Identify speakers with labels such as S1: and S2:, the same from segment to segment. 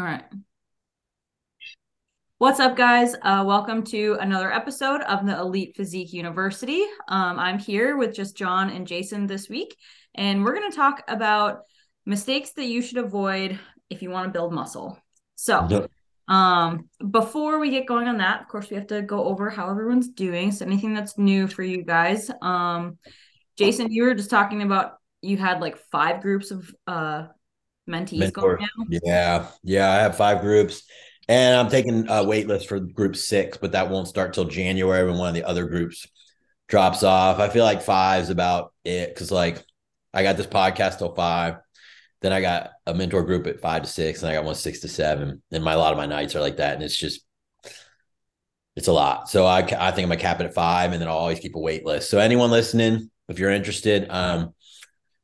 S1: All right. What's up, guys? Uh, welcome to another episode of the Elite Physique University. Um, I'm here with just John and Jason this week, and we're going to talk about mistakes that you should avoid if you want to build muscle. So, yep. um, before we get going on that, of course, we have to go over how everyone's doing. So, anything that's new for you guys. Um, Jason, you were just talking about you had like five groups of uh mentees Mentor. going now.
S2: Yeah, yeah, I have five groups. And I'm taking a wait list for group six, but that won't start till January when one of the other groups drops off. I feel like five is about it because like I got this podcast till five. Then I got a mentor group at five to six, and I got one six to seven. And my a lot of my nights are like that, and it's just it's a lot. So I I think I'm gonna cap it at five, and then I'll always keep a wait list. So anyone listening, if you're interested, um,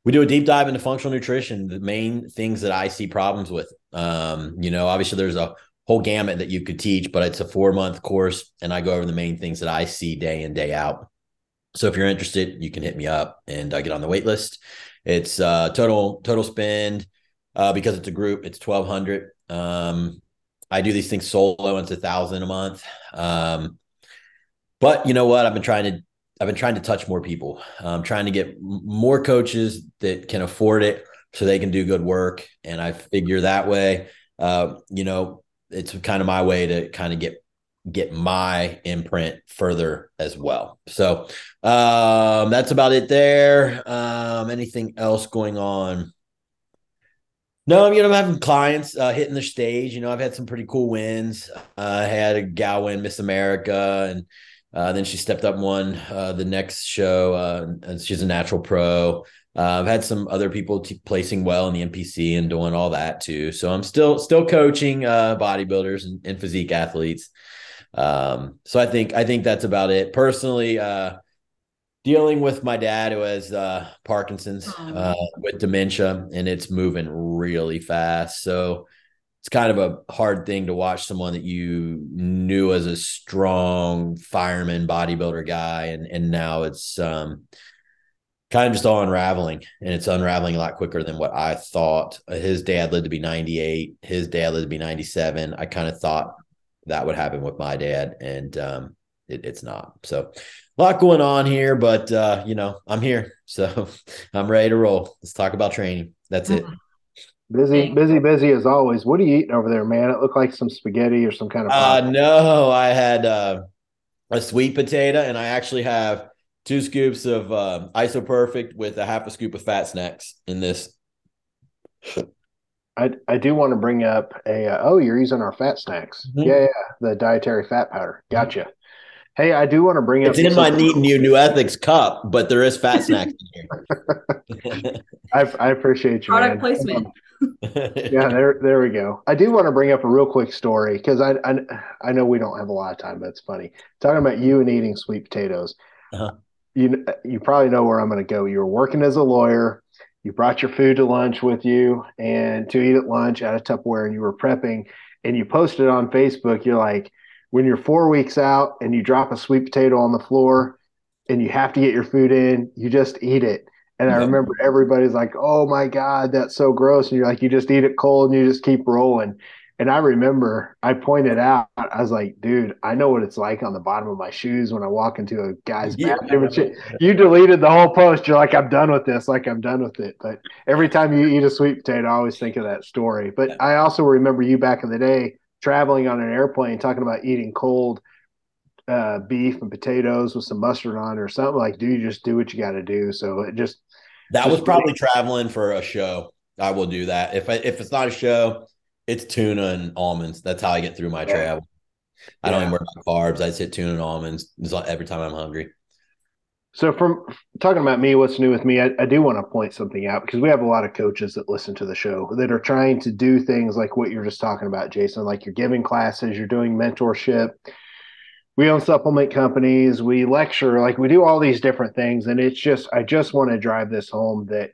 S2: we do a deep dive into functional nutrition. The main things that I see problems with, um, you know, obviously there's a whole gamut that you could teach, but it's a four month course, and I go over the main things that I see day in day out. So if you're interested, you can hit me up and uh, get on the wait list. It's uh, total total spend uh, because it's a group. It's twelve hundred. Um, I do these things solo, and it's a thousand a month. Um, but you know what? I've been trying to I've been trying to touch more people. I'm trying to get more coaches that can afford it so they can do good work. And I figure that way, uh, you know, it's kind of my way to kind of get get my imprint further as well. So um, that's about it there. Um, anything else going on? No, you know, I'm having clients uh, hitting the stage. You know, I've had some pretty cool wins. Uh, I had a gal win Miss America, and uh, then she stepped up one uh, the next show. Uh, and she's a natural pro. Uh, I've had some other people t- placing well in the NPC and doing all that too. So I'm still still coaching uh, bodybuilders and, and, physique athletes. Um, so I think I think that's about it. Personally, uh, dealing with my dad who has uh, Parkinson's uh, with dementia, and it's moving really fast. So it's kind of a hard thing to watch someone that you knew as a strong fireman, bodybuilder guy, and and now it's um, kind of just all unraveling and it's unraveling a lot quicker than what I thought. His dad lived to be 98, his dad lived to be 97. I kind of thought that would happen with my dad and um, it, it's not. So a lot going on here, but uh, you know, I'm here. So I'm ready to roll. Let's talk about training. That's it.
S3: Busy, busy, busy as always. What are you eating over there, man? It looked like some spaghetti or some kind of.
S2: Uh, no, I had uh, a sweet potato, and I actually have two scoops of uh, IsoPerfect with a half a scoop of fat snacks in this.
S3: I, I do want to bring up a uh, oh you're using our fat snacks mm-hmm. yeah, yeah the dietary fat powder gotcha mm-hmm. Hey I do want to bring
S2: it's
S3: up
S2: in my neat new NuEthix cup but there is fat snacks in
S3: here I, I appreciate you
S1: product man. placement
S3: yeah there there we go I do want to bring up a real quick story because I, I I know we don't have a lot of time but it's funny talking about you and eating sweet potatoes uh-huh you you probably know where I'm going to go. You were working as a lawyer. You brought your food to lunch with you and to eat at lunch out of Tupperware, and you were prepping. And you posted on Facebook. You're like, when you're four weeks out and you drop a sweet potato on the floor, and you have to get your food in, you just eat it. And I remember everybody's like, "Oh my god, that's so gross!" And you're like, "You just eat it cold and you just keep rolling." And I remember I pointed out, I was like, dude, I know what it's like on the bottom of my shoes when I walk into a guy's yeah. bathroom. You deleted the whole post. You're like, I'm done with this. Like, I'm done with it. But every time you eat a sweet potato, I always think of that story. But I also remember you back in the day traveling on an airplane talking about eating cold uh, beef and potatoes with some mustard on or something like, do you just do what you got to do? So it just.
S2: That just was probably traveling for a show. I will do that. If I, if it's not a show, it's tuna and almonds. That's how I get through my yeah. travel. I don't even worry about carbs. I just hit tuna and almonds every time I'm hungry.
S3: So, from talking about me, what's new with me, I, I, do want to point something out because we have a lot of coaches that listen to the show that are trying to do things like what you're just talking about, Jason. Like you're giving classes, you're doing mentorship. We own supplement companies, we lecture, like we do all these different things. And it's just, I just want to drive this home that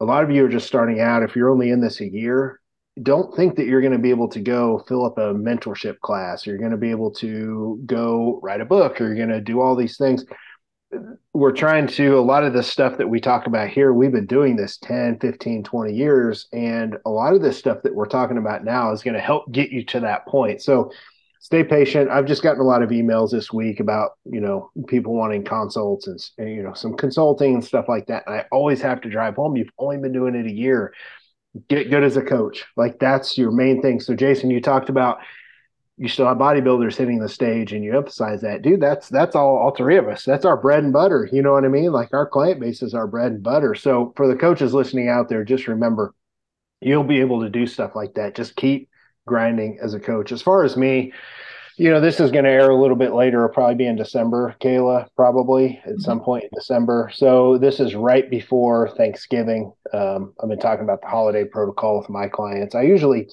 S3: a lot of you are just starting out. If you're only in this a year, don't think that you're going to be able to go fill up a mentorship class. You're going to be able to go write a book or you're going to do all these things. We're trying to a lot of the stuff that we talk about here we've been doing this 10 15 20 years and a lot of this stuff that we're talking about now is going to help get you to that point. So stay patient. I've just gotten a lot of emails this week about you know people wanting consults and, and you know some consulting and stuff like that and i always have to drive home. You've only been doing it a year. Get good as a coach. Like that's your main thing. So jason you talked about you still have bodybuilders hitting the stage and you emphasize that dude that's that's all all three of us. That's our bread and butter. You know what i mean? Like our client base is our bread and butter. So for the coaches listening out there just remember you'll be able to do stuff like that. Just keep grinding as a coach. As far as me you know this is going to air a little bit later. It'll probably be in december kayla probably at some point in december. So this is right before thanksgiving. Um, i've been talking about the holiday protocol with my clients. I usually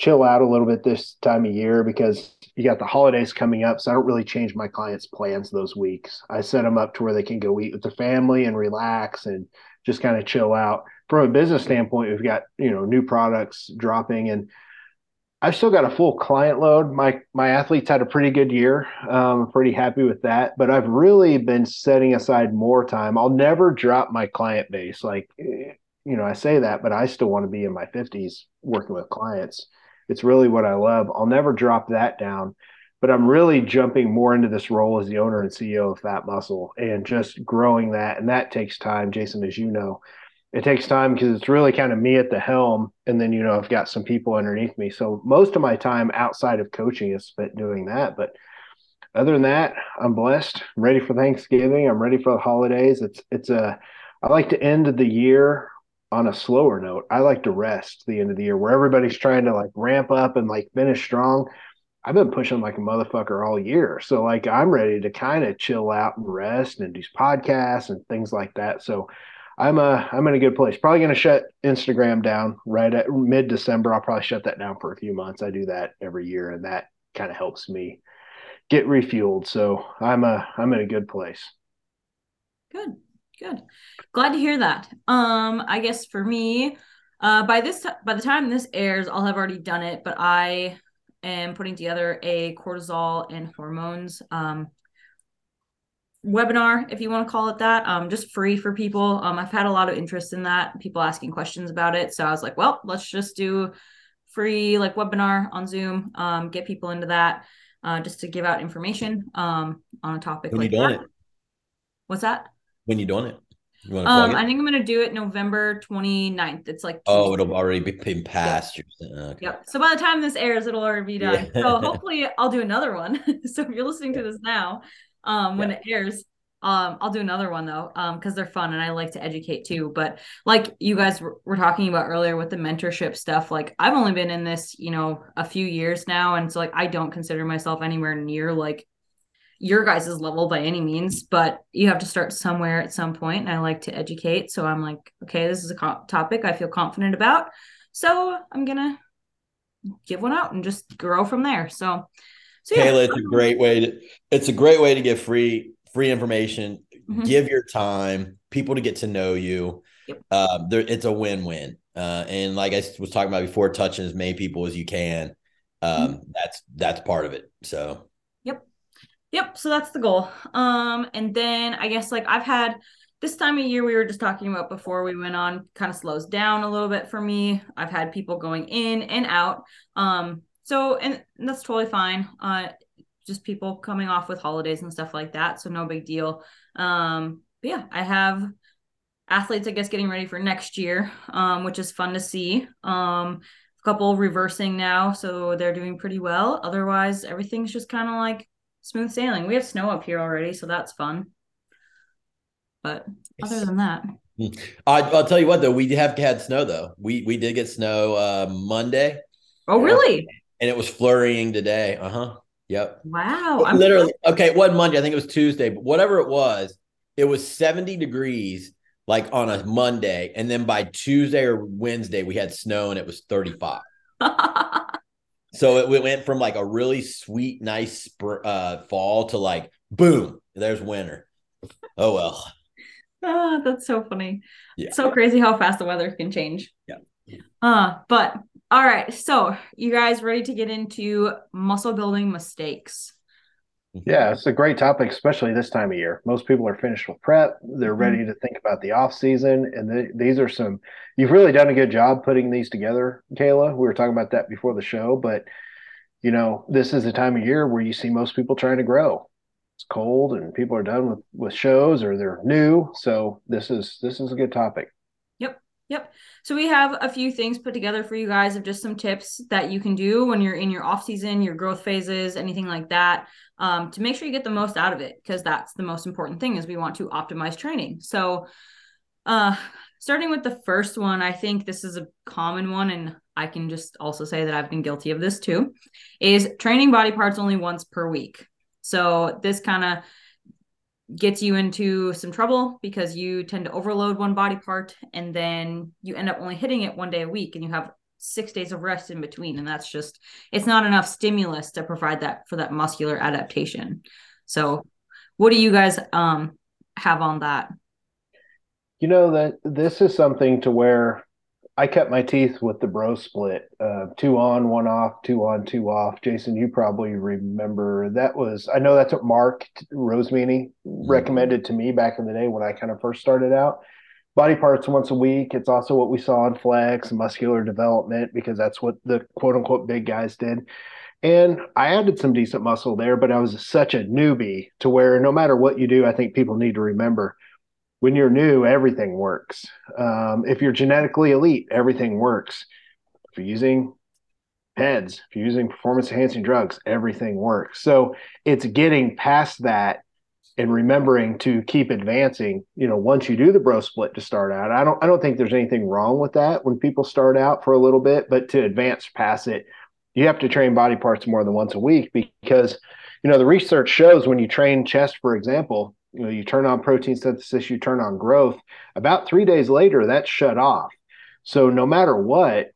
S3: chill out a little bit this time of year because you got the holidays coming up. So I don't really change my clients' plans those weeks. I set them up to where they can go eat with their family and relax and just kind of chill out. From a business standpoint, we've got, you know, new products dropping and I've still got a full client load. My my athletes had a pretty good year. I'm um, pretty happy with that. But I've really been setting aside more time. I'll never drop my client base. Like, you know, I say that, but I still want to be in my 50s working with clients. It's really what I love. I'll never drop that down, but I'm really jumping more into this role as the owner and CEO of Phat Muscle and just growing that. And that takes time, Jason, as you know. It takes time because it's really kind of me at the helm. And then, you know, I've got some people underneath me. So most of my time outside of coaching is spent doing that. But other than that, I'm blessed. I'm ready for Thanksgiving. I'm ready for the holidays. It's it's a I like to end the year on a slower note, I like to rest the end of the year where everybody's trying to like ramp up and like finish strong. I've been pushing like a motherfucker all year. So like I'm ready to kind of chill out and rest and do podcasts and things like that. So I'm uh I'm in a good place. Probably gonna shut Instagram down right at mid December. I'll probably shut that down for a few months. I do that every year and that kind of helps me get refueled. So I'm a I'm in a good place.
S1: Good. Good. Glad to hear that. Um, I guess for me, uh, by this t- by the time this airs, I'll have already done it. But I am putting together a cortisol and hormones um webinar, if you want to call it that. Um, just free for people. Um, I've had a lot of interest in that. People asking questions about it. So I was like, well, let's just do free like webinar on Zoom. Um, get people into that. Uh, just to give out information um on a topic when like that. It? What's that?
S2: When you doing it?
S1: You um, I think I'm gonna do it November 29th. It's like
S2: oh, it'll already be been passed.
S1: Yep. Okay. yep. So by the time this airs, it'll already be done. Yeah. so hopefully, I'll do another one. so if you're listening to this now, um, when yeah. it airs, um, I'll do another one though, um, because they're fun and I like to educate too. But like you guys were talking about earlier with the mentorship stuff, like I've only been in this, you know, a few years now, and so like I don't consider myself anywhere near like your guys' level by any means, but you have to start somewhere at some point. And I like to educate. So I'm like, okay, this is a co- topic I feel confident about. So I'm going to give one out and just grow from there. So,
S2: so yeah. Kayla, it's a great way to, it's a great way to get free, free information, mm-hmm. give your time, people to get to know you. Yep. Uh, there, it's a win-win. Uh, and like I was talking about before, touching as many people as you can. Um, mm-hmm. that's, that's part of it. So
S1: Yep. So that's the goal. Um, and then I guess like I've had this time of year we were just talking about before we went on kind of slows down a little bit for me. I've had people going in and out. Um, so and that's totally fine. Uh just people coming off with holidays and stuff like that. So no big deal. Um, but yeah, I have athletes, I guess, getting ready for next year, um, which is fun to see. Um, a couple reversing now, so they're doing pretty well. Otherwise, everything's just kind of like smooth sailing. We have snow up here already, so that's fun. But other than that,
S2: hmm. I, will tell you what though, we have had snow though. We we did get snow uh, Monday.
S1: Oh really?
S2: And it was flurrying today. Uh huh. Yep.
S1: Wow.
S2: I'm Literally. Okay, it wasn't Monday. I think it was Tuesday, but whatever it was, it was 70 degrees like on a Monday, and then by Tuesday or Wednesday we had snow and it was 35. So it, went from like a really sweet, nice sp- uh, fall to like boom, there's winter. Oh well.
S1: Ah, that's so funny. Yeah. so crazy how fast the weather can change.
S2: Yeah. yeah.
S1: Uh, but all right. So you guys ready to get into muscle building mistakes?
S3: Yeah, it's a great topic, especially this time of year. Most people are finished with prep; they're mm-hmm. ready to think about the off season, and the, these are some. You've really done a good job putting these together, Kayla. We were talking about that before the show, but you know, this is the time of year where you see most people trying to grow. It's cold, and people are done with with shows or they're new, so this is this is a good topic.
S1: Yep. So we have a few things put together for you guys of just some tips that you can do when you're in your off season, your growth phases, anything like that, um, to make sure you get the most out of it because that's the most important thing is we want to optimize training. So, uh, starting with the first one, I think this is a common one, and I can just also say that I've been guilty of this too, is training body parts only once per week. So this kind of gets you into some trouble because you tend to overload one body part and then you end up only hitting it one day a week and you have six days of rest in between. And that's just it's not enough stimulus to provide that for that muscular adaptation. So what do you guys um have on that?
S3: You know that this is something to where I cut my teeth with the bro split, uh, two on, one off, two on, two off. Jason, you probably remember that was. I know that's what Mark Rosemeany mm-hmm. recommended to me back in the day when I kind of first started out. Body parts once a week. It's also what we saw in flex, muscular development, because that's what the quote unquote big guys did. And I added some decent muscle there, but I was such a newbie to where no matter what you do, I think people need to remember when you're new, everything works. Um, if you're genetically elite, everything works. If you're using PEDs, if you're using performance enhancing drugs, everything works. So it's getting past that and remembering to keep advancing. You know, once you do the bro split to start out, I don't I don't think there's anything wrong with that when people start out for a little bit, but to advance past it, you have to train body parts more than once a week because you know the research shows when you train chest, for example, you know you turn on protein synthesis you turn on growth about three days later that's shut off. So no matter what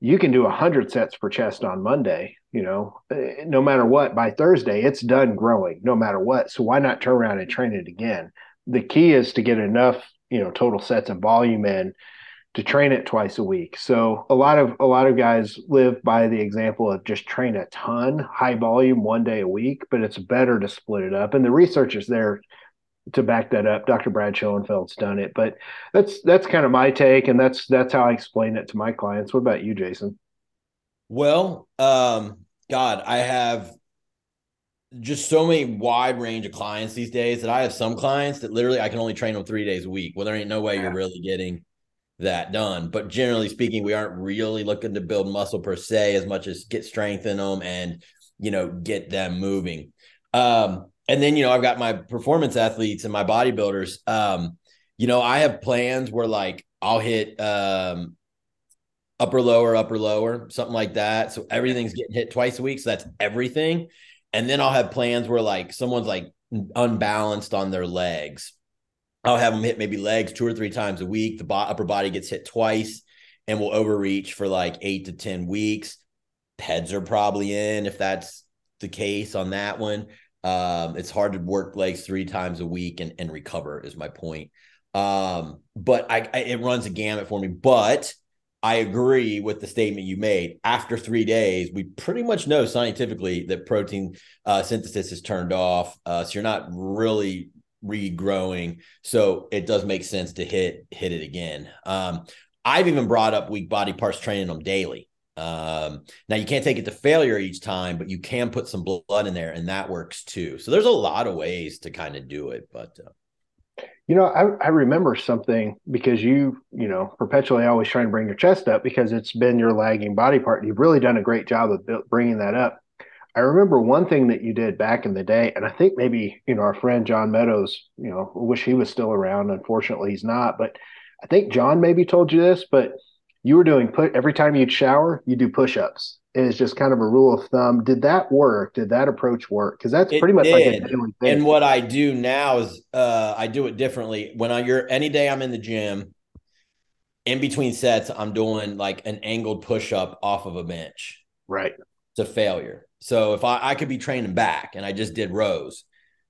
S3: you can do 100 sets per chest on monday you know eh, no matter what by thursday it's done growing no matter what. So why not turn around and train it again? The key is to get enough you know total sets of volume in to train it twice a week. So a lot of a lot of guys live by the example of just train a ton high volume one day a week but it's better to split it up. And the research is there to back that up. Dr. Brad Schoenfeld's done it, but that's that's kind of my take, and that's that's how I explain it to my clients. What about you, Jason?
S2: Well, um, God, I have just so many wide range of clients these days that I have some clients that literally I can only train them three days a week. Well, there ain't no way yeah. you're really getting that done. But generally speaking, we aren't really looking to build muscle per se as much as get strength in them and you know get them moving. Um, and then you know I've got my performance athletes and my bodybuilders. Um, you know, I have plans where like I'll hit um upper lower upper lower something like that. So everything's getting hit twice a week. So that's everything. And then I'll have plans where like someone's like unbalanced on their legs. I'll have them hit maybe legs two or three times a week. The bo- upper body gets hit twice and will overreach for like eight to 10 weeks. PEDs are probably in if that's the case on that one. Um, it's hard to work legs three times a week and, and recover is my point. Um, but I, I, it runs a gamut for me. But I agree with the statement you made. After three days, we pretty much know scientifically that protein uh, synthesis is turned off. Uh, so you're not really regrowing. So it does make sense to hit hit it again. Um, I've even brought up weak body parts training them daily. Um, now you can't take it to failure each time, but you can put some blood in there, and that works too. So there's a lot of ways to kind of do it, but. Uh,
S3: you know, I, I remember something because you, you know, perpetually always trying to bring your chest up because it's been your lagging body part. You've really done a great job of bringing that up. I remember one thing that you did back in the day, and I think maybe, you know, our friend John Meadows, you know, wish he was still around. Unfortunately, he's not. But I think John maybe told you this, but you were doing put every time you'd shower, you do push-ups. It's just kind of a rule of thumb. Did that work? Did that approach work? Because that's
S2: it
S3: pretty much
S2: did.
S3: like
S2: a daily thing. And what I do now is uh, I do it differently. When I you're any day I'm in the gym, in between sets, I'm doing like an angled push-up off of a bench.
S3: Right.
S2: It's a failure. So if I, I could be training back and I just did rows,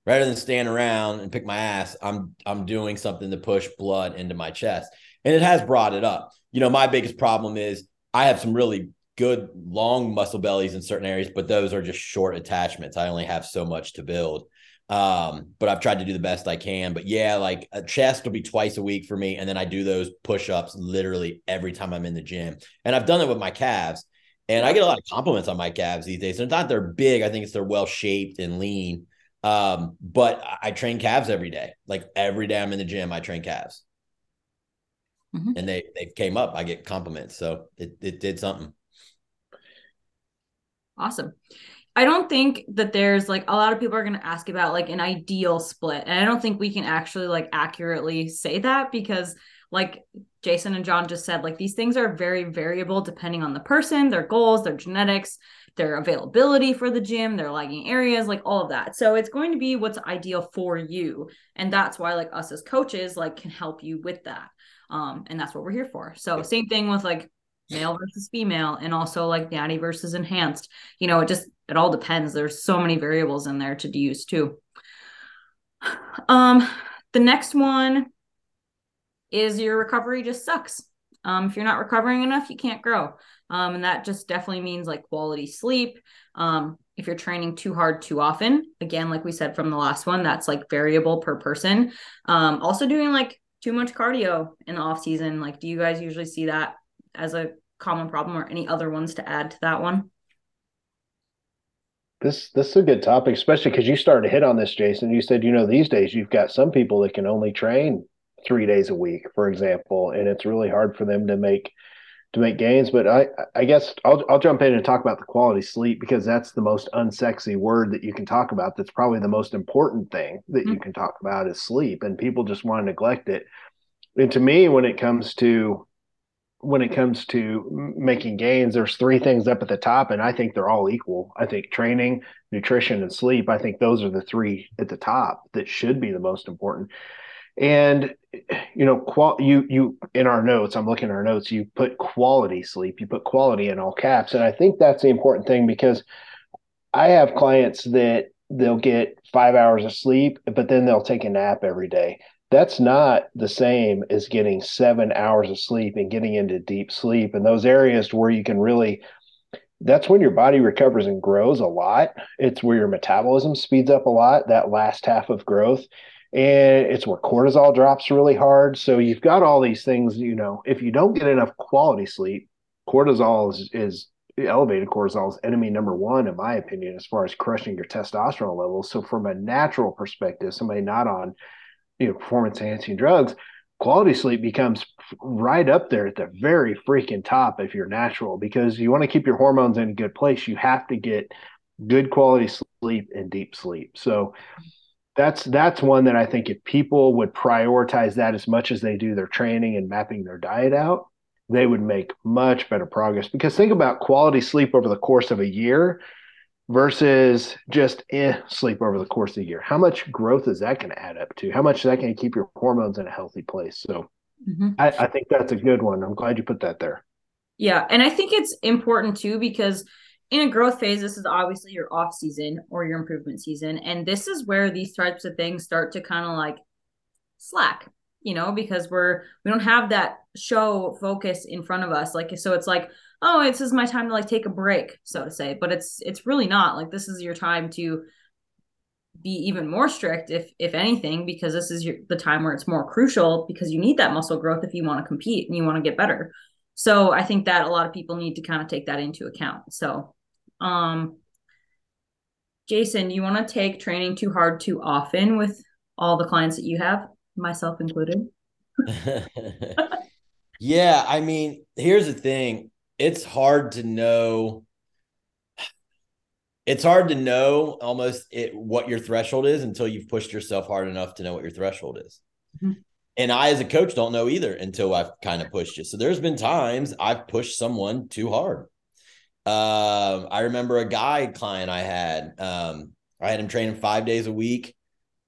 S2: rather than stand around and pick my ass, I'm I'm doing something to push blood into my chest. And it has brought it up you know, my biggest problem is I have some really good long muscle bellies in certain areas, but those are just short attachments. I only have so much to build. Um, but I've tried to do the best I can. But yeah, like a chest will be twice a week for me. And then I do those push ups literally every time I'm in the gym. And I've done it with my calves. And I get a lot of compliments on my calves these days. And It's not they're big. I think it's they're well shaped and lean. Um, but I train calves every day. Like every day I'm in the gym, I train calves. Mm-hmm. And they they came up. I get compliments. So it it did something.
S1: Awesome. I don't think that there's like a lot of people are going to ask about like an ideal split. And I don't think we can actually like accurately say that because like Jason and John just said, like these things are very variable depending on the person, their goals, their genetics, their availability for the gym, their lagging areas, like all of that. So it's going to be what's ideal for you. And that's why like us as coaches like can help you with that. Um, and that's what we're here for. So same thing with like male versus female and also like natty versus enhanced. You know it just it all depends. There's so many variables in there to use too. Um the next one is your recovery just sucks. Um if you're not recovering enough you can't grow. Um and that just definitely means like quality sleep. Um if you're training too hard too often again like we said from the last one that's like variable per person. Um also doing like too much cardio in the off season like do you guys usually see that as a common problem or any other ones to add to that one?
S3: This this is a good topic, especially because you started to hit on this, Jason. You said, you know, these days you've got some people that can only train three days a week, for example, and it's really hard for them to make to make gains. But I I guess I'll I'll jump in and talk about the quality sleep because that's the most unsexy word that you can talk about. That's probably the most important thing that mm-hmm. you can talk about is sleep, and people just want to neglect it. And to me, when it comes to when it comes to making gains, there's three things up at the top, and I think they're all equal. I think training, nutrition, and sleep. I think those are the three at the top that should be the most important. And you know, qual- you you in our notes, I'm looking at our notes. You put quality sleep. You put quality in all caps, and I think that's the important thing because I have clients that they'll get five hours of sleep, but then they'll take a nap every day that's not the same as getting seven hours of sleep and getting into deep sleep and those areas where you can really that's when your body recovers and grows a lot it's where your metabolism speeds up a lot that last half of growth and it's where cortisol drops really hard. So you've got all these things you know if you don't get enough quality sleep cortisol is, is elevated. Cortisol is enemy number one in my opinion as far as crushing your testosterone levels. So from a natural perspective somebody not on you know performance enhancing drugs quality sleep becomes right up there at the very freaking top if you're natural because you want to keep your hormones in a good place. You have to get good quality sleep and deep sleep. So that's that's one that i think if people would prioritize that as much as they do their training and mapping their diet out they would make much better progress because think about quality sleep over the course of a year versus just eh, sleep over the course of a year. How much growth is that going to add up to? How much is that going to keep your hormones in a healthy place? So mm-hmm. I, I think that's a good one. I'm glad you put that there.
S1: Yeah. And I think it's important too because in a growth phase, this is obviously your off season or your improvement season. And this is where these types of things start to kind of like slack, you know, because we're, we don't have that show focus in front of us. Like, so it's like, oh this is my time to like take a break so to say but it's it's really not like this is your time to be even more strict if if anything because this is your, the time where it's more crucial because you need that muscle growth if you want to compete and you want to get better so i think that a lot of people need to kind of take that into account so um jason you want to take training too hard too often with all the clients that you have myself included
S2: yeah i mean here's the thing it's hard to know it's hard to know almost it, what your threshold is until you've pushed yourself hard enough to know what your threshold is. Mm-hmm. And I, as a coach, don't know either until I've kind of pushed it. So there's been times I've pushed someone too hard. Um, I remember a guy client I had. Um, I had him training five days a week.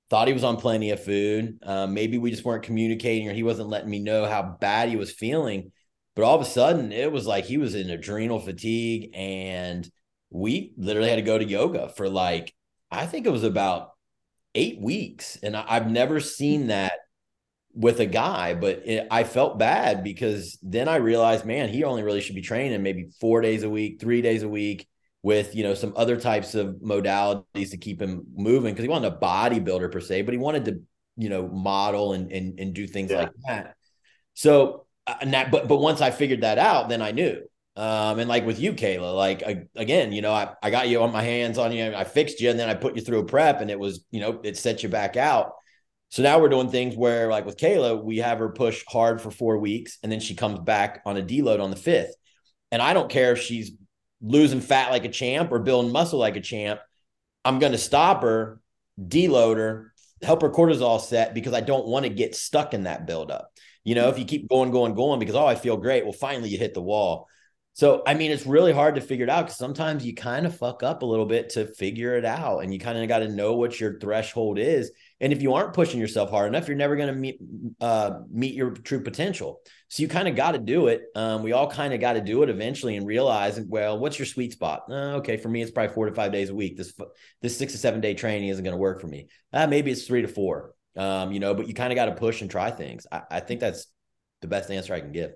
S2: Thought he was on plenty of food. Um, maybe we just weren't communicating, or he wasn't letting me know how bad he was feeling. But all of a sudden, it was like he was in adrenal fatigue, and we literally had to go to yoga for like, I think it was about eight weeks. And I, have never seen that with a guy, but it, I felt bad because then I realized, man, he only really should be training maybe four days a week, three days a week with, you know, some other types of modalities to keep him moving because he wasn't a bodybuilder per se, but he wanted to, you know, model and and, and do things yeah. like that. So, uh, and that, but but once I figured that out, then I knew. Um, and like with you, Kayla, like I, again, you know, I, I got you on my hands on you, I fixed you, and then I put you through a prep, and it was, you know, it set you back out. So now we're doing things where, like with Kayla, we have her push hard for four weeks, and then she comes back on a deload on the fifth. And I don't care if she's losing fat like a champ or building muscle like a champ. I'm going to stop her, deload her, help her cortisol set because I don't want to get stuck in that buildup. You know, if you keep going, going, going because, oh, I feel great. Well, finally you hit the wall. So, I mean, it's really hard to figure it out because sometimes you kind of fuck up a little bit to figure it out and you kind of got to know what your threshold is. And if you aren't pushing yourself hard enough, you're never going to meet uh, meet your true potential. So you kind of got to do it. Um, we all kind of got to do it eventually and realize, well, what's your sweet spot? Uh, okay, for me, it's probably four to five days a week. This this six to seven day training isn't going to work for me. Uh, maybe it's three to four. Um, you know, but you kind of got to push and try things. I, I think that's the best answer I can give.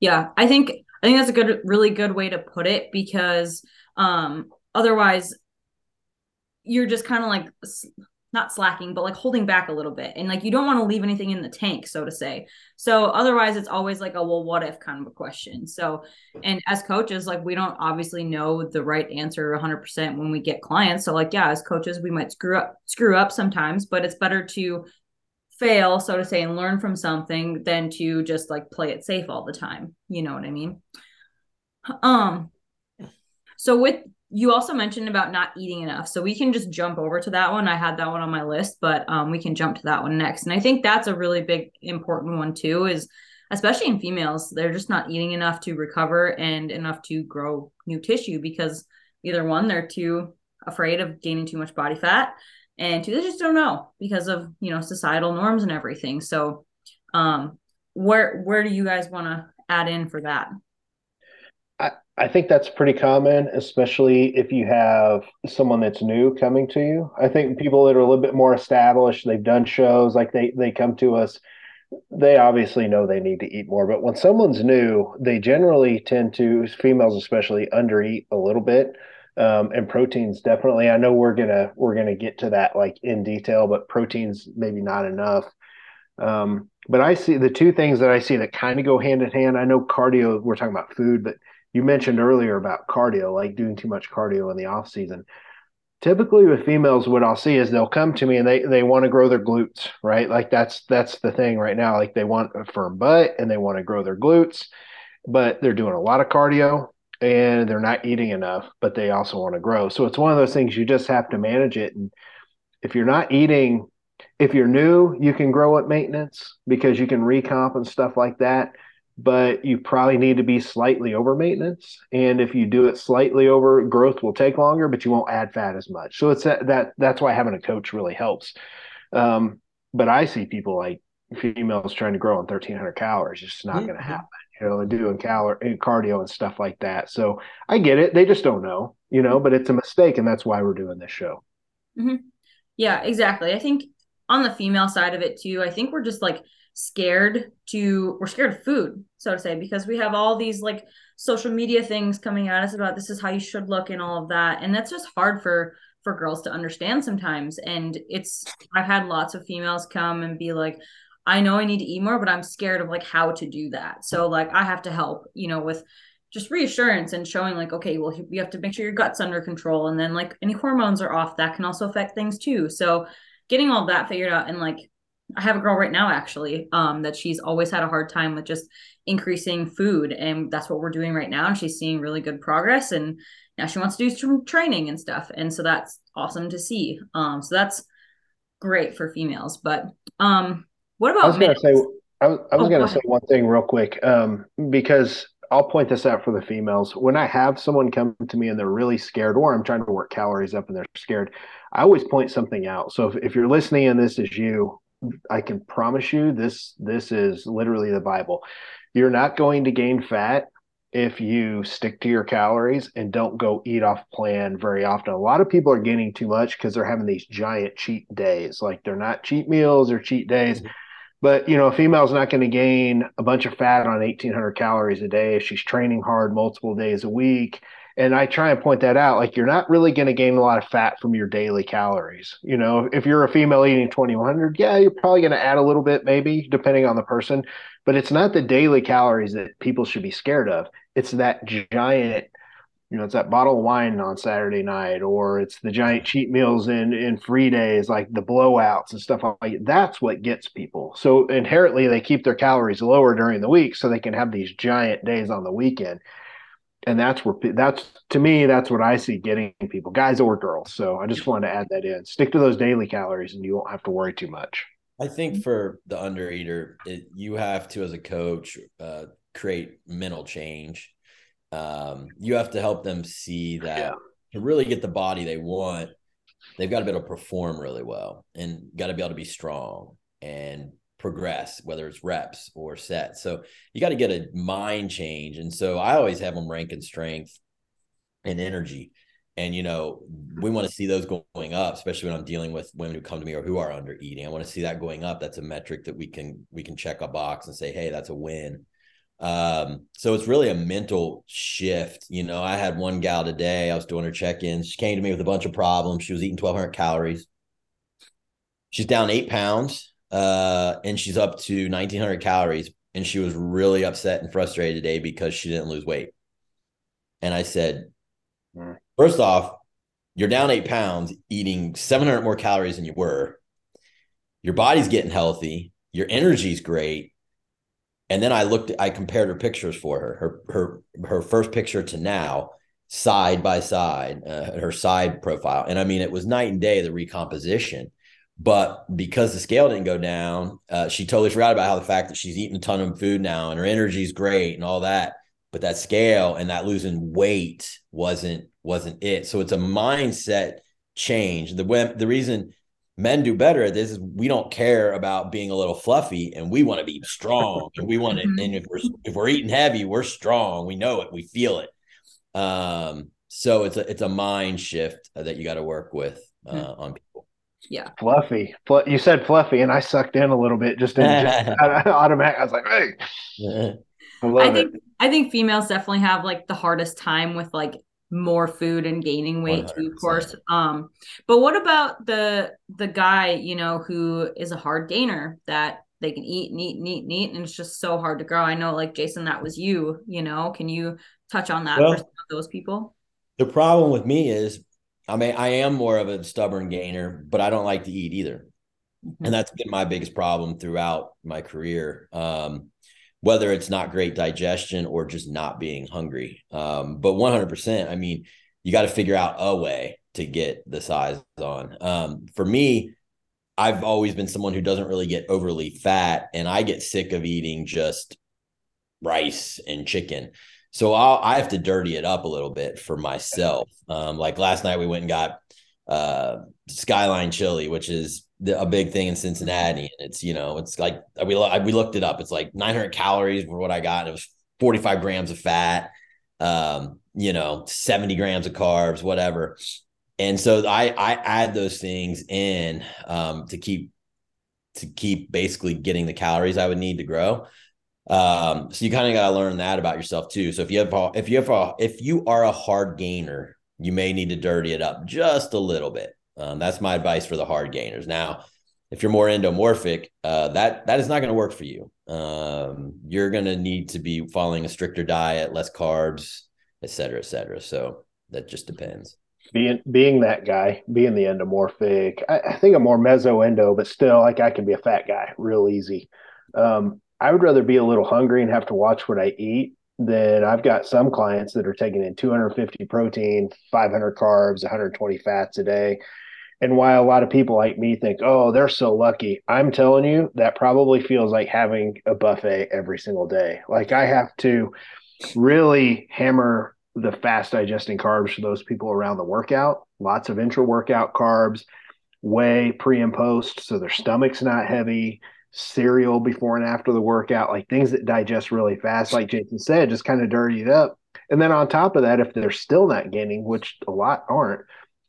S1: Yeah, I think I think that's a good, really good way to put it because um, otherwise you're just kind of like not slacking, but like holding back a little bit. And like you don't want to leave anything in the tank, so to say. So otherwise it's always like a well, what if kind of a question. So and as coaches, like we don't obviously know the right answer 100% when we get clients. So like yeah, as coaches, we might screw up screw up sometimes, but it's better to fail, so to say, and learn from something than to just like play it safe all the time. You know what I mean? Um so with you also mentioned about not eating enough. So we can just jump over to that one. I had that one on my list, but um, we can jump to that one next. And I think that's a really big, important one too, is especially in females, they're just not eating enough to recover and enough to grow new tissue because either one, they're too afraid of gaining too much body fat, and two, they just don't know because of, you know, societal norms and everything. So um, where, where do you guys want to add in for that?
S3: I think that's pretty common, especially if you have someone that's new coming to you. I think people that are a little bit more established, they've done shows, like they they come to us, they obviously know they need to eat more. But when someone's new, they generally tend to, females especially, undereat a little bit. Um, and proteins definitely. I know we're gonna we're gonna get to that like in detail, but proteins maybe not enough. Um, but I see the two things that I see that kind of go hand in hand. I know cardio. We're talking about food, but you mentioned earlier about cardio, like doing too much cardio in the off season. Typically with females, what I'll see is they'll come to me and they they want to grow their glutes, right? Like that's that's the thing right now. Like they want a firm butt and they want to grow their glutes, but they're doing a lot of cardio and they're not eating enough, but they also want to grow. So it's one of those things you just have to manage it. And if you're not eating, if you're new, you can grow at maintenance because you can recomp and stuff like that but you probably need to be slightly over maintenance. And if you do it slightly over, growth will take longer, but you won't add fat as much. So it's that, that that's why having a coach really helps. Um, but I see people like females trying to grow on 1300 calories. It's just not mm-hmm. going to happen, you know, and doing cal- cardio and stuff like that. So I get it. They just don't know, you know, but it's a mistake. And that's why we're doing this show.
S1: Mm-hmm. Yeah, exactly. I think on the female side of it too, I think we're just like, scared to we're scared of food so to say because we have all these like social media things coming at us about this is how you should look and all of that. And that's just hard for for girls to understand sometimes. And it's i've had lots of females come and be like i know i need to eat more but i'm scared of like how to do that. So like i have to help you know with just reassurance and showing like okay well you have to make sure your guts under control. And then like any hormones are off that can also affect things too. So getting all that figured out and like I have a girl right now actually um, that she's always had a hard time with just increasing food, and that's what we're doing right now. And she's seeing really good progress, and now she wants to do some training and stuff, and so that's awesome to see. Um, so that's great for females. But um, what about?
S3: I was going to say, I was, I was oh, going to say one thing real quick um, because I'll point this out for the females. When I have someone come to me and they're really scared, or I'm trying to work calories up and they're scared, I always point something out. So if, if you're listening and this is you, I can promise you this this is literally the Bible. You're not going to gain fat if you stick to your calories and don't go eat off plan very often. A lot of people are gaining too much because they're having these giant cheat days. Like they're not cheat meals or cheat days. Mm-hmm. But you know, a female's not going to gain a bunch of fat on 1800 calories a day if she's training hard multiple days a week. And I try and point that out. Like you're not really going to gain a lot of fat from your daily calories. You know, if you're a female eating 2100, yeah, you're probably going to add a little bit, maybe depending on the person. But it's not the daily calories that people should be scared of. It's that giant you know, it's that bottle of wine on Saturday night, or it's the giant cheat meals in in free days, like the blowouts and stuff like that. That's what gets people. So inherently, they keep their calories lower during the week, so they can have these giant days on the weekend. And that's where that's to me, that's what I see getting people, guys or girls. So I just wanted to add that in. Stick to those daily calories, and you won't have to worry too much.
S2: I think for the under eater, it, you have to, as a coach, uh, create mental change um, you have to help them see that yeah. to really get the body they want, they've got to be able to perform really well and got to be able to be strong and progress, whether it's reps or sets. So you got to get a mind change. And so I always have them ranking strength and energy. And you know, we want to see those going up, especially when I'm dealing with women who come to me or who are under eating. I want to see that going up. That's a metric that we can we can check a box and say, hey, that's a win. Um, so it's really a mental shift. You know, I had one gal today, I was doing her check-ins. She came to me with a bunch of problems. She was eating 1200 calories. She's down eight pounds, uh, and she's up to 1900 calories. And she was really upset and frustrated today because she didn't lose weight. And I said, hmm. first off, you're down eight pounds, eating 700 more calories than you were. Your body's getting healthy. Your energy's great and then I looked, I compared her pictures for her, her, her, her first picture to now, side by side, uh, her side profile. And I mean, it was night and day, the recomposition. But because the scale didn't go down, uh, she totally forgot about how the fact that she's eating a ton of food now and her energy's great and all that. But that scale and that losing weight wasn't wasn't it. So it's a mindset change. The the reason men do better at this is we don't care about being a little fluffy and we want to be strong and we want to mm-hmm. and if we're if we're eating heavy we're strong we know it we feel it um so it's a it's a mind shift that you got to work with uh, mm-hmm. on people
S1: yeah
S3: fluffy you said fluffy and i sucked in a little bit just in automatic i was like hey
S1: I, I think it. I think females definitely have like the hardest time with like more food and gaining weight 100%. too, of course. Um, but what about the the guy, you know, who is a hard gainer that they can eat and eat and eat and eat, and it's just so hard to grow. I know, like Jason, that was you. You know, can you touch on that well, for those people?
S2: The problem with me is, I mean, I am more of a stubborn gainer, but I don't like to eat either, mm-hmm. and that's been my biggest problem throughout my career. Um, whether it's not great digestion or just not being hungry. Um, but 100%, I mean, you got to figure out a way to get the size on. Um, for me, I've always been someone who doesn't really get overly fat, and I get sick of eating just rice and chicken. So I'll, I have to dirty it up a little bit for myself. Um, like last night, we went and got uh, Skyline Chili, which is a big thing in Cincinnati. And it's, you know, it's like we, we looked it up. It's like 900 calories for what I got. And it was 45 grams of fat, um, you know, 70 grams of carbs, whatever. And so I, I add those things in um, to keep, to keep basically getting the calories I would need to grow. Um, so you kind of got to learn that about yourself too. So if you have, if you have, a, if you are a hard gainer, you may need to dirty it up just a little bit. Um, that's my advice for the hard gainers. Now, if you're more endomorphic, uh, that that is not going to work for you. Um, you're going to need to be following a stricter diet, less carbs, et cetera, et cetera. So that just depends.
S3: Being being that guy, being the endomorphic, I, I think I'm more meso endo, but still, like I can be a fat guy real easy. Um, I would rather be a little hungry and have to watch what I eat than I've got some clients that are taking in 250 protein, 500 carbs, 120 fats a day. And while a lot of people like me think, oh, they're so lucky, I'm telling you that probably feels like having a buffet every single day. Like I have to really hammer the fast digesting carbs for those people around the workout, lots of intra workout carbs, whey pre and post, so their stomach's not heavy cereal before and after the workout, like things that digest really fast, like Jason said, just kind of dirty it up. And then on top of that, if they're still not gaining, which a lot aren't,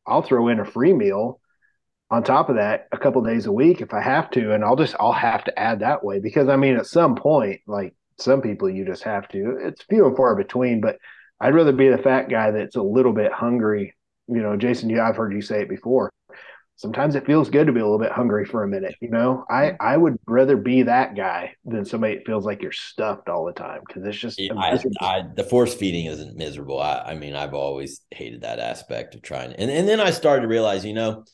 S3: I'll throw in a free meal on top of that a couple days a week if I have to, and I'll just I'll have to add that way because I mean at some point, like some people you just have to. It's few and far between, but I'd rather be the fat guy that's a little bit hungry. You know, Jason, you I've heard you say it before. Sometimes it feels good to be a little bit hungry for a minute. You know, I I would rather be that guy than somebody that feels like you're stuffed all the time because it's just
S2: yeah, I, I, the force feeding isn't miserable. I, I mean, I've always hated that aspect of trying, and and then I started to realize, you know,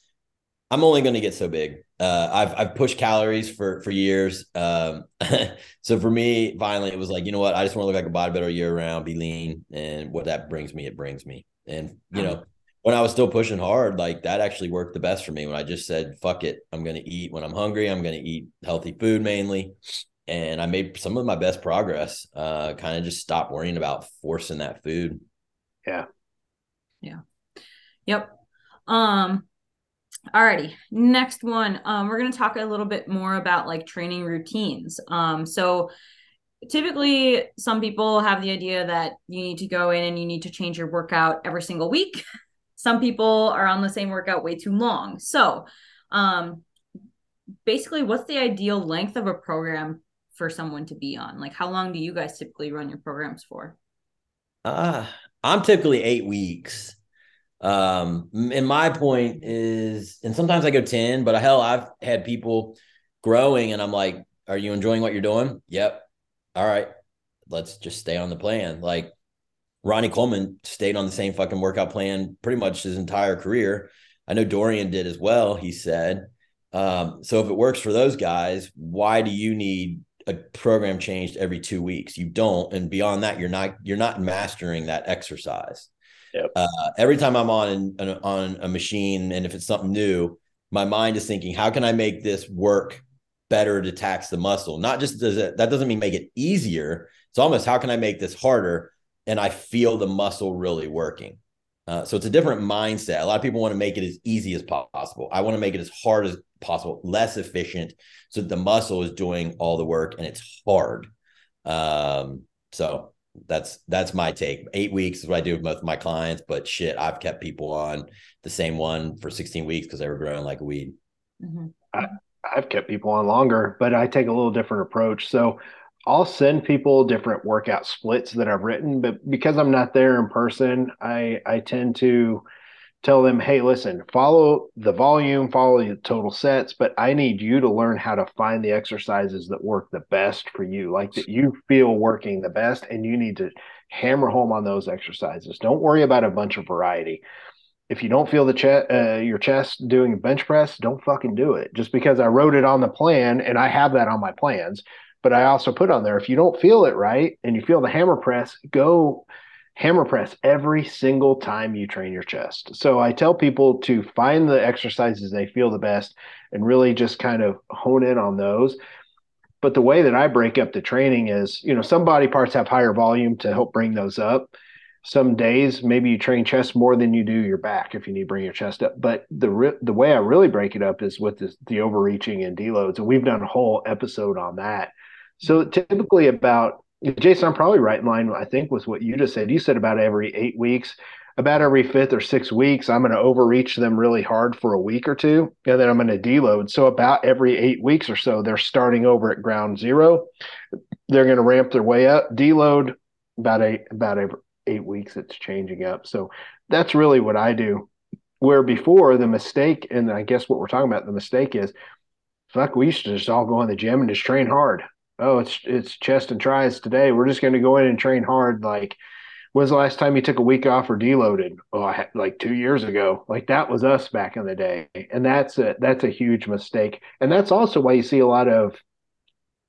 S2: I'm only going to get so big. Uh, I've I've pushed calories for for years. Um, so for me, finally, it was like, you know what? I just want to look like a bodybuilder year round, be lean, and what that brings me, it brings me. And you know, when I was still pushing hard, like that actually worked the best for me. When I just said, "Fuck it, I'm going to eat when I'm hungry. I'm going to eat healthy food mainly." And I made some of my best progress. Uh, kind of just stopped worrying about forcing that food.
S3: Yeah.
S1: Yeah. Yep. Um, Alrighty, next one. Um, we're going to talk a little bit more about like training routines. Um, so typically, some people have the idea that you need to go in and you need to change your workout every single week. Some people are on the same workout way too long. So, um, basically, what's the ideal length of a program for someone to be on? Like, how long do you guys typically run your programs for?
S2: Uh, I'm typically eight weeks. Um, and my point is, and sometimes I go 10, but hell, I've had people growing and I'm like, are you enjoying what you're doing? Yep. All right. Let's just stay on the plan. Like Ronnie Coleman stayed on the same fucking workout plan pretty much his entire career. I know Dorian did as well, he said. Um, so if it works for those guys, why do you need a program changed every two weeks? You don't. And beyond that, you're not you're not mastering that exercise. Yep. Uh, every time I'm on an, on a machine, and if it's something new, my mind is thinking, how can I make this work better to tax the muscle? Not just does it that doesn't mean make it easier. It's almost how can I make this harder, and I feel the muscle really working. Uh, so it's a different mindset. A lot of people want to make it as easy as possible. I want to make it as hard as possible, less efficient, so that the muscle is doing all the work and it's hard. Um, so that's that's my take. Eight weeks is what I do with most of my clients, but shit, I've kept people on the same one for 16 weeks because they were growing like a weed.
S3: Mm-hmm. I, I've kept people on longer, but I take a little different approach. So I'll send people different workout splits that I've written, but because I'm not there in person, I I tend to tell them, hey, listen, follow the volume, follow the total sets, but I need you to learn how to find the exercises that work the best for you, like that you feel working the best, and you need to hammer home on those exercises. Don't worry about a bunch of variety. If you don't feel the chest, uh, your chest doing a bench press, don't fucking do it. Just because I wrote it on the plan and I have that on my plans, but I also put on there if you don't feel it right and you feel the hammer press, go hammer press every single time you train your chest. So I tell people to find the exercises they feel the best and really just kind of hone in on those. But the way that I break up the training is, you know, some body parts have higher volume to help bring those up. Some days maybe you train chest more than you do your back if you need to bring your chest up. But the re- the way I really break it up is with this, the overreaching and deloads, and we've done a whole episode on that. So typically about Jason, I'm probably right in line, I think, with what you just said. You said about every eight weeks, about every fifth or six weeks, I'm going to overreach them really hard for a week or two, and then I'm going to deload. So about every eight weeks or so, they're starting over at ground zero. They're going to ramp their way up, deload about eight about every eight weeks. It's changing up. So that's really what I do. Where before the mistake, and I guess what we're talking about, the mistake is, fuck, we used to just all go in the gym and just train hard oh, it's it's chest and tris today. We're just going to go in and train hard. Like, when's the last time you took a week off or deloaded? Oh, I had, like two years ago. Like that was us back in the day, and that's a that's a huge mistake. And that's also why you see a lot of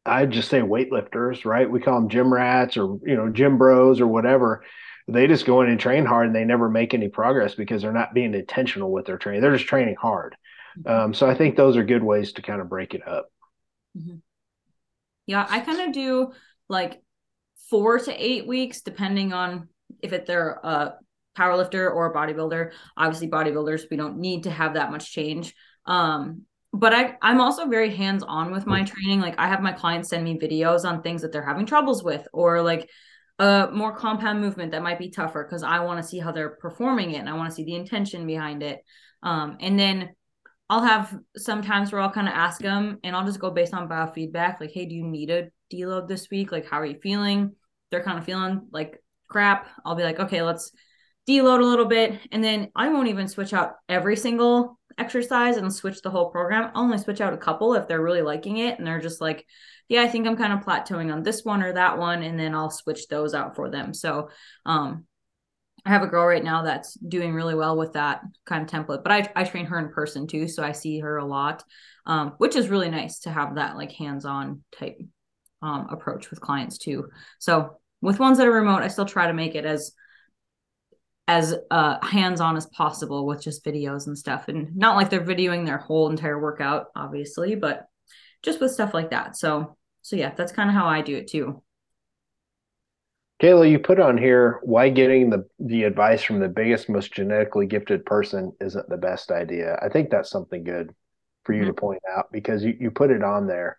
S3: I'd just say weightlifters, right? We call them gym rats or you know gym bros or whatever. They just go in and train hard, and they never make any progress because they're not being intentional with their training. They're just training hard. Mm-hmm. Um, so I think those are good ways to kind of break it up.
S1: Mm-hmm. Yeah, I kind of do like four to eight weeks, depending on if it, they're a power lifter or a bodybuilder. Obviously, bodybuilders, we don't need to have that much change. Um, but I, I'm also very hands on with my training. Like I have my clients send me videos on things that they're having troubles with, or like a more compound movement that might be tougher because I want to see how they're performing it and I want to see the intention behind it. Um, and then I'll have sometimes where I'll kind of ask them and I'll just go based on biofeedback. Like, hey, do you need a deload this week? Like, how are you feeling? They're kind of feeling like crap. I'll be like, okay, let's deload a little bit. And then I won't even switch out every single exercise and switch the whole program. I'll only switch out a couple if they're really liking it and they're just like, yeah, I think I'm kind of plateauing on this one or that one. And then I'll switch those out for them. So, um, I have a girl right now that's doing really well with that kind of template, but I, I train her in person too. So I see her a lot, um, which is really nice to have that like hands-on type um, approach with clients too. So with ones that are remote, I still try to make it as as uh, hands-on as possible with just videos and stuff and not like they're videoing their whole entire workout obviously but just with stuff like that so so yeah that's kind of how i do it too
S3: Kayla, you put on here why getting the the advice from the biggest, most genetically gifted person isn't the best idea. I think that's something good for you mm-hmm. to point out because you, you put it on there.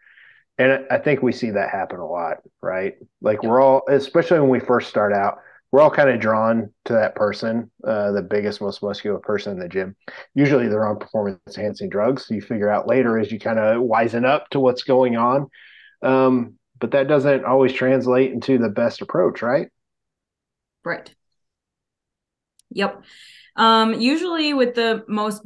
S3: And I think we see that happen a lot, right? Like we're all, especially when we first start out, we're all kind of drawn to that person, uh, the biggest, most muscular person in the gym. Usually they're on performance enhancing drugs. So you figure out later as you kind of wisen up to what's going on. Um, but that doesn't always translate into the best approach, right?
S1: Right. Yep. Um, usually with the most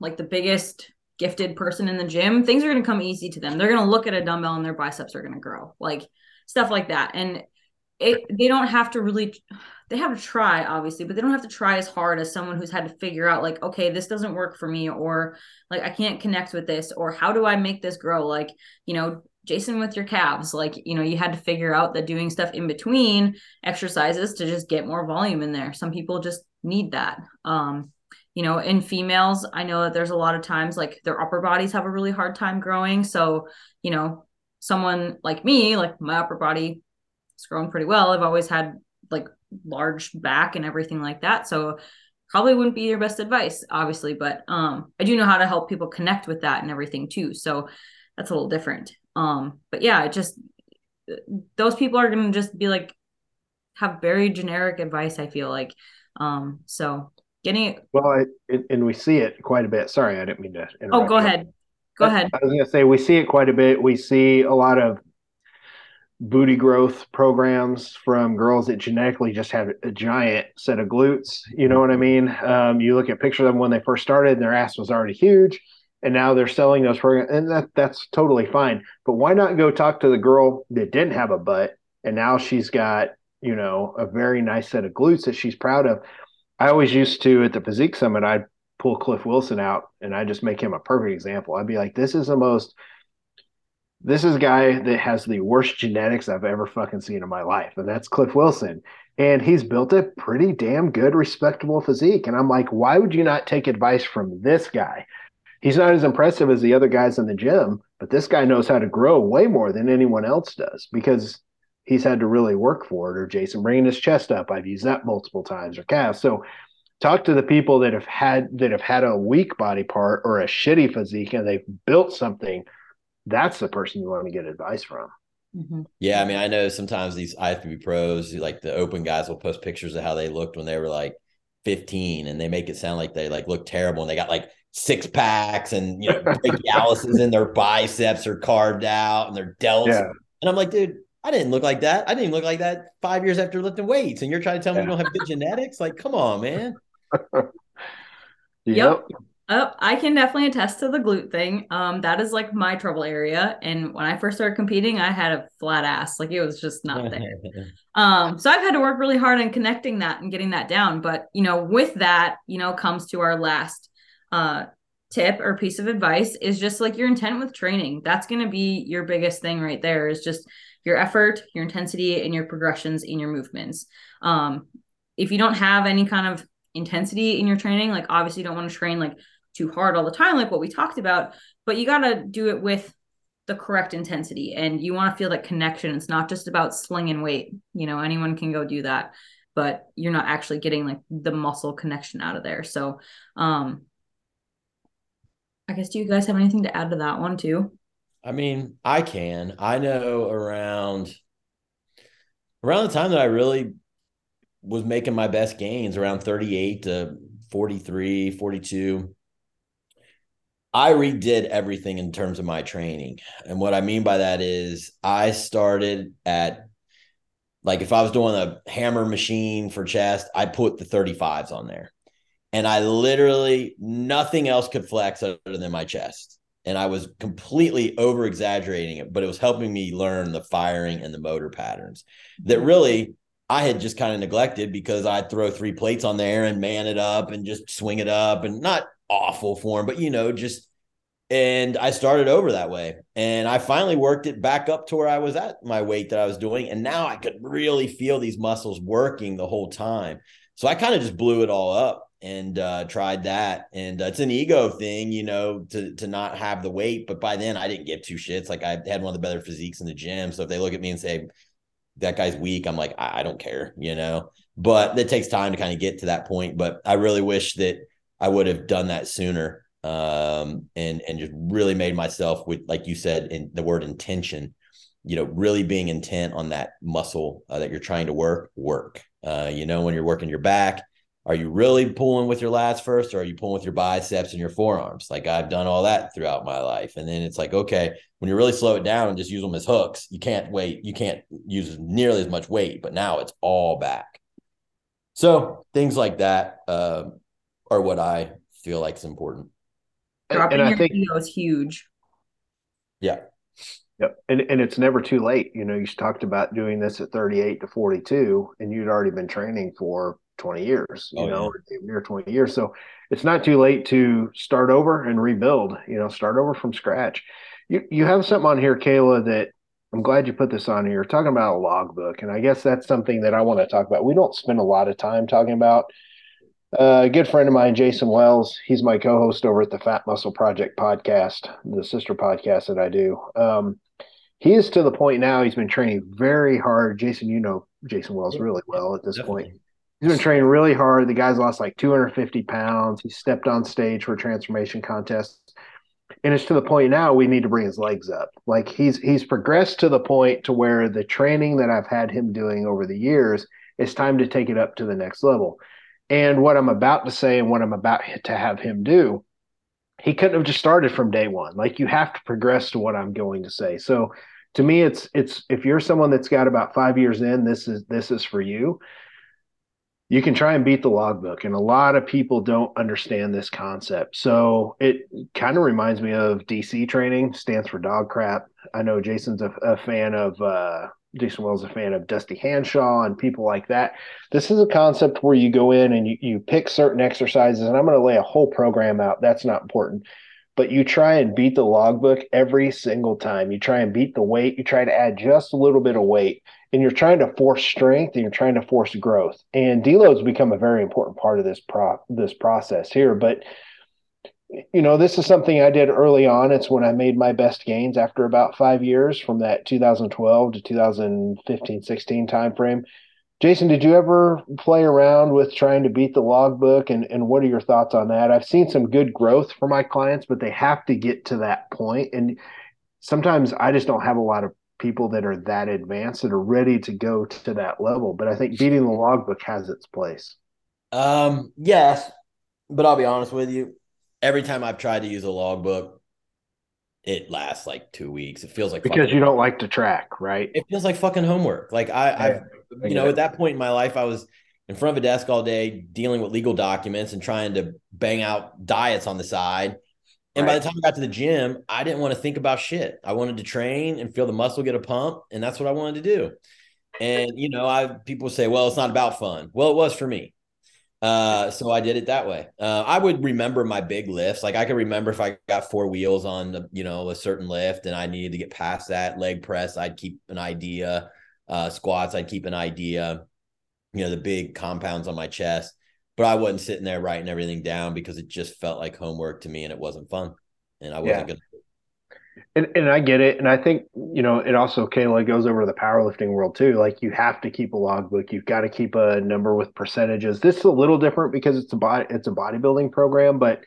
S1: like the biggest gifted person in the gym, things are going to come easy to them. They're going to look at a dumbbell and their biceps are going to grow, like stuff like that. And it, they don't have to really, they have to try, obviously, but they don't have to try as hard as someone who's had to figure out, like, okay, this doesn't work for me, or like, I can't connect with this, or how do I make this grow? Like, you know, Jason with your calves, like, you know, you had to figure out that doing stuff in between exercises to just get more volume in there. Some people just need that. Um, you know, in females, I know that there's a lot of times like their upper bodies have a really hard time growing. So, you know, someone like me, like my upper body is growing pretty well. I've always had like large back and everything like that. So probably wouldn't be your best advice, obviously, but um I do know how to help people connect with that and everything too. So that's a little different. Um, but yeah, it just those people are gonna just be like have very generic advice. I feel like, um, so getting it.
S3: Well, I, and we see it quite a bit. Sorry, I didn't mean to.
S1: Oh, go you. ahead. Go ahead.
S3: I was gonna say we see it quite a bit. We see a lot of booty growth programs from girls that genetically just have a giant set of glutes. You know what I mean? Um, you look at pictures of them when they first started, and their ass was already huge and now they're selling those programs and that that's totally fine. But why not go talk to the girl that didn't have a butt and now she's got you know a very nice set of glutes that she's proud of. I always used to at the physique summit i'd pull cliff wilson out and i just make him a perfect example. I'd be like this is the most this is a guy that has the worst genetics i've ever fucking seen in my life and that's cliff wilson. And he's built a pretty damn good respectable physique. And i'm like why would you not take advice from this guy he's not as impressive as the other guys in the gym, but this guy knows how to grow way more than anyone else does because he's had to really work for it. Or Jason bringing his chest up, I've used that multiple times. Or calves. So talk to the people that have had that have had a weak body part or a shitty physique and they've built something. That's the person you want to get advice from.
S2: Mm-hmm. Yeah, I mean, I know sometimes these IFBB pros, like the open guys, will post pictures of how they looked when they were like 15, and they make it sound like they like look terrible, and they got like six packs and you know brachialises in their biceps are carved out and their delts. Yeah. And I'm like, dude, I didn't look like that. I didn't look like that five years after lifting weights. And you're trying to tell me yeah. you don't have good genetics? Like, come on, man.
S1: yep. Oh, I can definitely attest to the glute thing. Um, that is like my trouble area. And when I first started competing, I had a flat ass. Like it was just not there. um, so I've had to work really hard on connecting that and getting that down. But you know, with that, you know, comes to our last uh, tip or piece of advice is just like your intent with training. That's going to be your biggest thing right there is just your effort, your intensity, and your progressions in your movements. Um, if you don't have any kind of intensity in your training, like obviously you don't want to train like too hard all the time, like what we talked about, but you got to do it with the correct intensity and you want to feel that connection. It's not just about slinging weight. You know, anyone can go do that, but you're not actually getting like the muscle connection out of there. So, um, I guess do you guys have anything to add to that one too?
S2: I mean, I can. I know around around the time that I really was making my best gains around 38 to 43, 42. I redid everything in terms of my training. And what I mean by that is I started at like if I was doing a hammer machine for chest, I put the 35s on there. And I literally nothing else could flex other than my chest. And I was completely over exaggerating it, but it was helping me learn the firing and the motor patterns that mm-hmm. really I had just kind of neglected because I'd throw three plates on there and man it up and just swing it up and not awful form, but you know, just and I started over that way. And I finally worked it back up to where I was at my weight that I was doing. And now I could really feel these muscles working the whole time. So I kind of just blew it all up and uh, tried that. And uh, it's an ego thing, you know, to to not have the weight. But by then I didn't give two shits. Like I had one of the better physiques in the gym. So if they look at me and say, that guy's weak, I'm like, I, I don't care, you know. But it takes time to kind of get to that point. But I really wish that I would have done that sooner um, and and just really made myself with like you said in the word intention you know really being intent on that muscle uh, that you're trying to work work uh, you know when you're working your back are you really pulling with your lats first or are you pulling with your biceps and your forearms like i've done all that throughout my life and then it's like okay when you really slow it down and just use them as hooks you can't wait you can't use nearly as much weight but now it's all back so things like that uh, are what i feel like is important
S1: Dropping and your I think, ego is huge.
S2: Yeah.
S3: Yep. And, and it's never too late. You know, you talked about doing this at 38 to 42, and you'd already been training for 20 years, you oh, know, yeah. near 20 years. So it's not too late to start over and rebuild, you know, start over from scratch. You, you have something on here, Kayla, that I'm glad you put this on here. You're talking about a logbook. And I guess that's something that I want to talk about. We don't spend a lot of time talking about uh, a good friend of mine, Jason Wells, he's my co-host over at the Phat Muscle Project podcast, the sister podcast that I do. Um, he is to the point now he's been training very hard. Jason, you know Jason Wells really well at this Definitely. point. He's been training really hard. The guy's lost like 250 pounds. He stepped on stage for a transformation contest. And it's to the point now we need to bring his legs up. Like he's he's progressed to the point to where the training that I've had him doing over the years, it's time to take it up to the next level. And what I'm about to say and what I'm about to have him do, he couldn't have just started from day one. Like you have to progress to what I'm going to say. So to me, it's it's if you're someone that's got about five years in, this is this is for you. You can try and beat the logbook, and a lot of people don't understand this concept. So it kind of reminds me of DC training, stands for dog crap. I know Jason's a, a fan of uh, Jason Wells a fan of Dusty Hanshaw and people like that. This is a concept where you go in and you, you pick certain exercises, and I'm going to lay a whole program out. That's not important. But you try and beat the logbook every single time. You try and beat the weight. You try to add just a little bit of weight, and you're trying to force strength and you're trying to force growth. And deloads become a very important part of this pro this process here. But you know, this is something I did early on. It's when I made my best gains after about five years from that 2012 to 2015, 16 timeframe. Jason, did you ever play around with trying to beat the logbook? And, and what are your thoughts on that? I've seen some good growth for my clients, but they have to get to that point. And sometimes I just don't have a lot of people that are that advanced that are ready to go to that level. But I think beating the logbook has its place.
S2: Um, yes, but I'll be honest with you every time I've tried to use a logbook, it lasts like two weeks. It feels like
S3: because you don't like to track, right?
S2: It feels like fucking homework. Like I, I you know, at that point in my life, I was in front of a desk all day dealing with legal documents and trying to bang out diets on the side. And right. by the time I got to the gym, I didn't want to think about shit. I wanted to train and feel the muscle get a pump, and that's what I wanted to do. And you know, I people say, "Well, it's not about fun." Well, it was for me. Uh, so I did it that way. Uh, I would remember my big lifts. Like I could remember if I got four wheels on the, you know, a certain lift and I needed to get past that leg press, I'd keep an idea. Uh, squats, I'd keep an idea. You know, the big compounds on my chest, but I wasn't sitting there writing everything down because it just felt like homework to me and it wasn't fun. And I wasn't yeah. going to
S3: and, and I get it. And I think, you know, it also, Kayla, goes over to the powerlifting world too. Like you have to keep a logbook. You've got to keep a number with percentages. This is a little different because it's a body, it's a bodybuilding program, but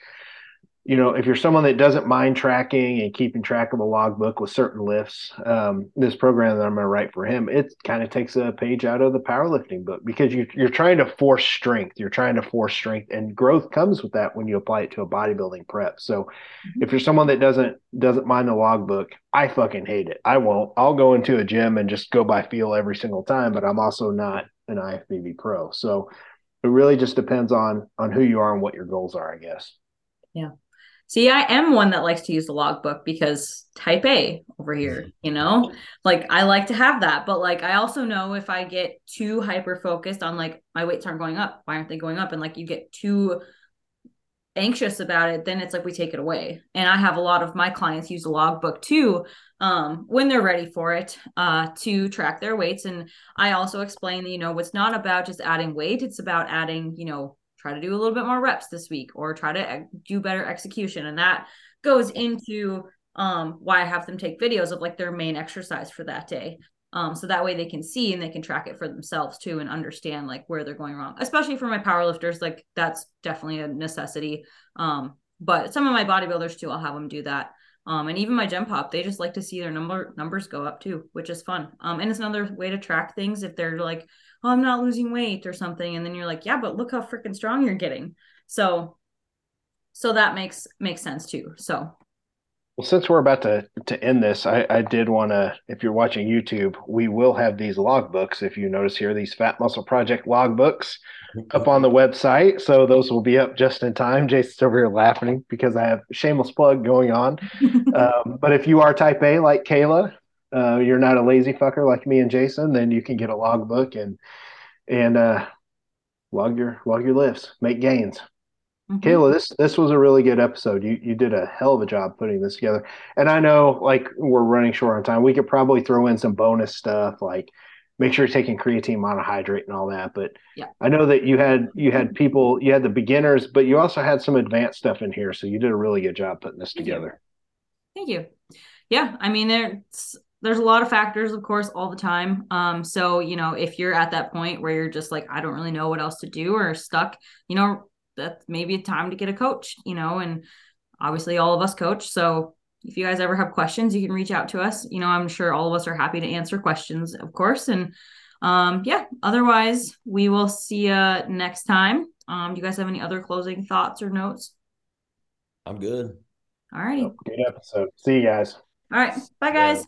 S3: you know, if you're someone that doesn't mind tracking and keeping track of a logbook with certain lifts, um, this program that I'm going to write for him, it kind of takes a page out of the powerlifting book because you, you're trying to force strength. You're trying to force strength, and growth comes with that when you apply it to a bodybuilding prep. So, mm-hmm. if you're someone that doesn't doesn't mind the logbook, I fucking hate it. I won't. I'll go into a gym and just go by feel every single time, but I'm also not an IFBB pro. So, it really just depends on on who you are and what your goals are, I guess.
S1: Yeah. See, I am one that likes to use the logbook because type A over here, mm-hmm. you know, like I like to have that. But like, I also know if I get too hyper focused on like my weights aren't going up, why aren't they going up? And like, you get too anxious about it, then it's like we take it away. And I have a lot of my clients use a logbook too um, when they're ready for it uh, to track their weights. And I also explain that, you know, it's not about just adding weight, it's about adding, you know, try to do a little bit more reps this week or try to do better execution. And that goes into um, why i have them take videos of like their main exercise for that day. Um, so that way they can see and they can track it for themselves too and understand like where they're going wrong especially for my powerlifters like that's definitely a necessity. Um, but some of my bodybuilders too i'll have them do that um, and even my gen pop they just like to see their number numbers go up too which is fun um, and it's another way to track things if they're like oh, I'm not losing weight or something. And then you're like, yeah, but look how freaking strong you're getting. So, so that makes, makes sense too. So,
S3: well, since we're about to, to end this, I, I did want to, if you're watching YouTube, we will have these logbooks. If you notice here, these Phat Muscle Project logbooks up on the website. So those will be up just in time. Jason's over here laughing because I have shameless plug going on. um, but if you are type A like Kayla, uh, you're not a lazy fucker like me and Jason, then you can get a logbook and and uh, log your log your lifts, make gains. Mm-hmm. Kayla, this this was a really good episode. You you did a hell of a job putting this together. And I know like we're running short on time. We could probably throw in some bonus stuff like make sure you're taking creatine monohydrate and all that. But yeah. I know that you had you had people, you had the beginners, but you also had some advanced stuff in here. So you did a really good job putting this
S1: Thank
S3: together.
S1: You. Thank you. Yeah, I mean, there's there's a lot of factors, of course, all the time. Um, so you know, if you're at that point where you're just like, I don't really know what else to do or stuck, you know, that's maybe a time to get a coach, you know, and obviously all of us coach. So if you guys ever have questions, you can reach out to us. You know, I'm sure all of us are happy to answer questions, of course. And um, yeah, otherwise, we will see you next time. Um, do you guys have any other closing thoughts or notes?
S2: I'm good.
S1: All right. righty.
S3: Good episode. See you guys.
S1: All right. Bye, guys.